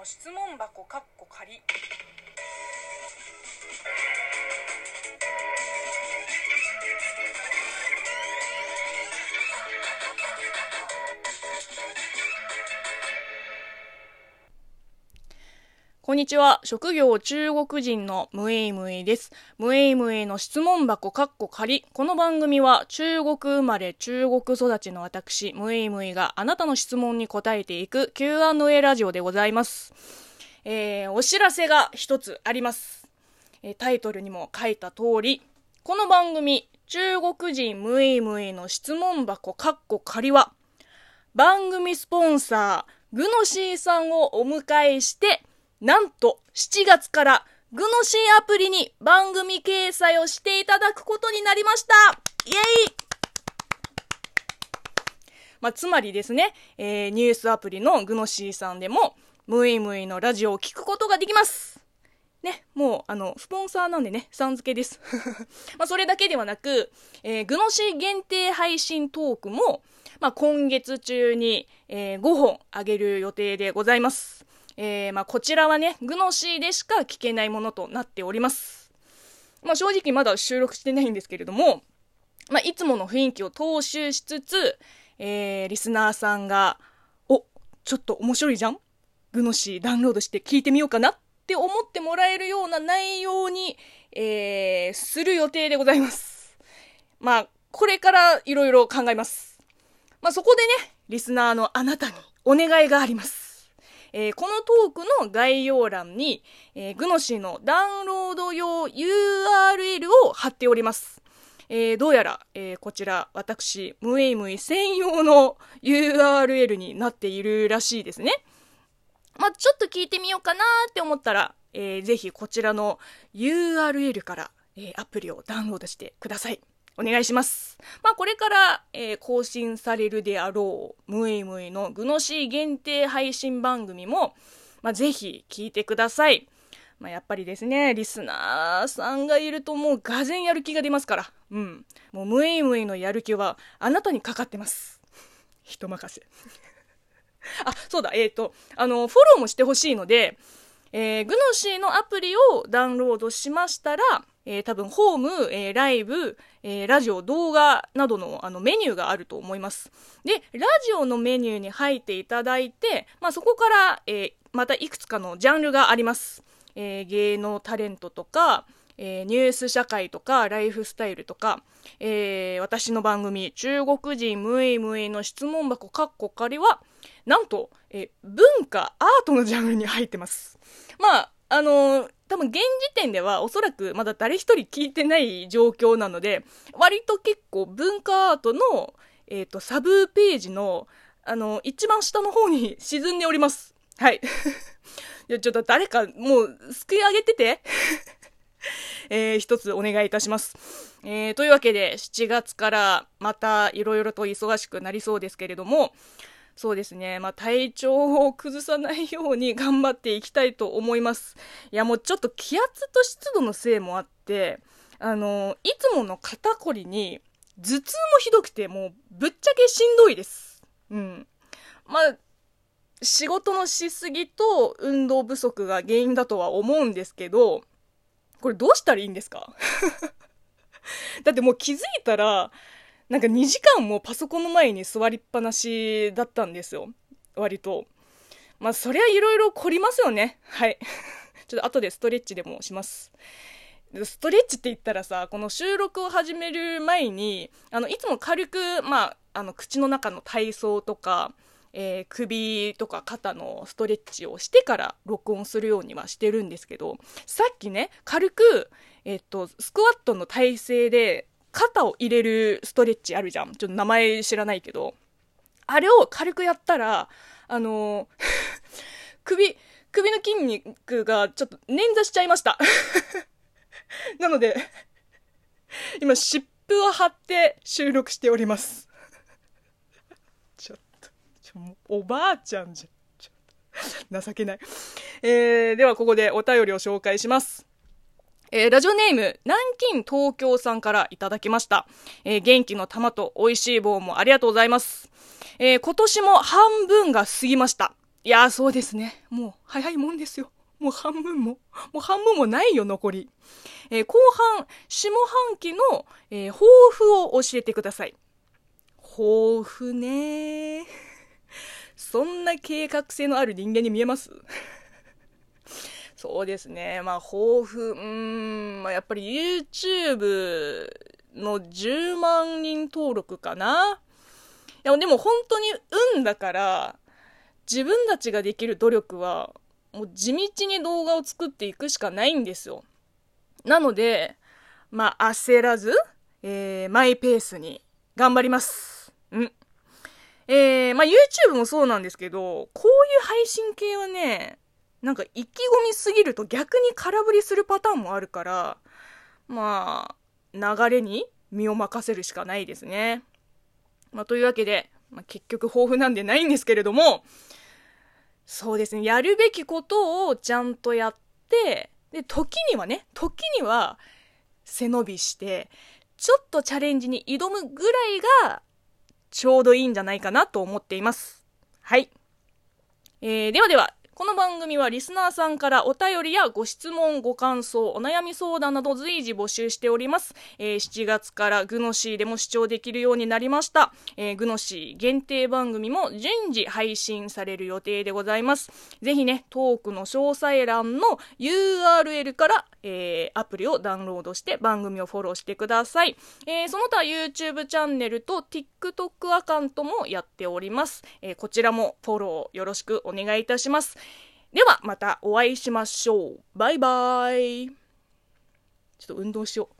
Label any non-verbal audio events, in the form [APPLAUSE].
の質問箱かっこ仮。こんにちは。職業中国人のムエイムエイです。ムエイムエイの質問箱かっこ仮。この番組は中国生まれ中国育ちの私、ムエイムエイがあなたの質問に答えていく Q&A ラジオでございます。えー、お知らせが一つあります。えー、タイトルにも書いた通り、この番組、中国人ムエイムエイの質問箱かっこ仮は、番組スポンサー、グノシーさんをお迎えして、なんと7月からグノシーアプリに番組掲載をしていただくことになりましたイエイまあ、つまりですね、えー、ニュースアプリのグノシーさんでも、ムイムイのラジオを聞くことができますね、もう、あの、スポンサーなんでね、さん付けです。[LAUGHS] まあ、それだけではなく、えー、グノシー限定配信トークも、まあ、今月中に、えー、5本あげる予定でございます。えー、まあ、こちらはね、グノシーでしか聞けないものとなっております。まあ、正直まだ収録してないんですけれども、まあ、いつもの雰囲気を踏襲しつつ、えー、リスナーさんが、お、ちょっと面白いじゃん？グノシーダウンロードして聞いてみようかなって思ってもらえるような内容に、えー、する予定でございます。まあ、これからいろいろ考えます。まあ、そこでね、リスナーのあなたにお願いがあります。えー、このトークの概要欄に、えー、グノシーのダウンロード用 URL を貼っております。えー、どうやら、えー、こちら、私、ムエイムイ専用の URL になっているらしいですね。まあ、ちょっと聞いてみようかなって思ったら、えー、ぜひこちらの URL から、えー、アプリをダウンロードしてください。お願いします。まあ、これから、えー、更新されるであろう、ムイムイのグノシー限定配信番組も、まあ、ぜひ聞いてください。まあ、やっぱりですね、リスナーさんがいるともうがぜんやる気が出ますから。うん。もうムイムイのやる気はあなたにかかってます。人任せ。[LAUGHS] あ、そうだ、えっ、ー、と、あの、フォローもしてほしいので、えー、グノシーのアプリをダウンロードしましたら、えー、多分ホーム、えー、ライブ、えー、ラジオ、動画などのあのメニューがあると思います。で、ラジオのメニューに入っていただいて、まあ、そこから、えーまたいくつかのジャンルがあります。えー芸能タレントとか、えーニュース社会とか、ライフスタイルとか、えー私の番組、中国人ムエイムイの質問箱カッコ仮は、なんと、え文化、アートのジャンルに入ってます。まあ、あのー、多分現時点ではおそらくまだ誰一人聞いてない状況なので、割と結構文化アートの、えっ、ー、と、サブページの、あの、一番下の方に沈んでおります。はい。[LAUGHS] いや、ちょっと誰かもう、すくい上げてて。[LAUGHS] えー、一つお願いいたします。えー、というわけで、7月からまたいろいろと忙しくなりそうですけれども、そうですね。まあ、体調を崩さないように [LAUGHS] 頑張っていきたいと思います。いや、もうちょっと気圧と湿度のせいもあって、あの、いつもの肩こりに頭痛もひどくて、もうぶっちゃけしんどいです。うん。まあ、仕事のしすぎと運動不足が原因だとは思うんですけど、これどうしたらいいんですか？[LAUGHS] だってもう気づいたら、なんか2時間もパソコンの前に座りっぱなしだったんですよ。割と。まあ、そりゃいろいろ凝りますよね。はい。[LAUGHS] ちょっと後でストレッチでもします。ストレッチって言ったらさ、この収録を始める前に、あの、いつも軽く、まあ、あの、口の中の体操とか、えー、首とか肩のストレッチをしてから録音するようにはしてるんですけど、さっきね、軽く、えっと、スクワットの体勢で肩を入れるストレッチあるじゃん。ちょっと名前知らないけど。あれを軽くやったら、あの [LAUGHS] 首、首の筋肉がちょっと捻挫しちゃいました [LAUGHS] なので、今、湿布を貼って収録しております [LAUGHS] ちょっと、ちょおばあちゃんじゃん。情けない。えー、ではここでお便りを紹介します。えー、ラジオネーム、南京東京さんからいただきました。えー、元気の玉と美味しい棒もありがとうございます。えー、今年も半分が過ぎました。いやーそうですね。もう早いもんですよ。もう半分も、もう半分もないよ、残り。えー、後半、下半期の、えー、抱負を教えてください。抱負ね [LAUGHS] そんな計画性のある人間に見えます？そうですね。まあ、抱負、うーん、まあ、やっぱり YouTube の10万人登録かな。いや、でも本当に運だから、自分たちができる努力は、もう地道に動画を作っていくしかないんですよ。なので、まあ、焦らず、えー、マイペースに頑張ります。うん。えー、まあ、YouTube もそうなんですけど、こういう配信系はね、なんか意気込みすぎると逆に空振りするパターンもあるから、まあ、流れに身を任せるしかないですね。まあ、というわけで、まあ、結局豊富なんでないんですけれども、そうですね、やるべきことをちゃんとやって、で、時にはね、時には背伸びして、ちょっとチャレンジに挑むぐらいがちょうどいいんじゃないかなと思っています。はい。えー、ではでは、この番組はリスナーさんからお便りやご質問、ご感想、お悩み相談など随時募集しております。えー、7月からグノシーでも視聴できるようになりました。えー、グノシー限定番組も順次配信される予定でございます。ぜひね、トークの詳細欄の URL から、えー、アプリをダウンロードして番組をフォローしてください。えー、その他 YouTube チャンネルと TikTok アカウントもやっております。えー、こちらもフォローよろしくお願いいたします。ではまたお会いしましょう。バイバイ。ちょっと運動しよう。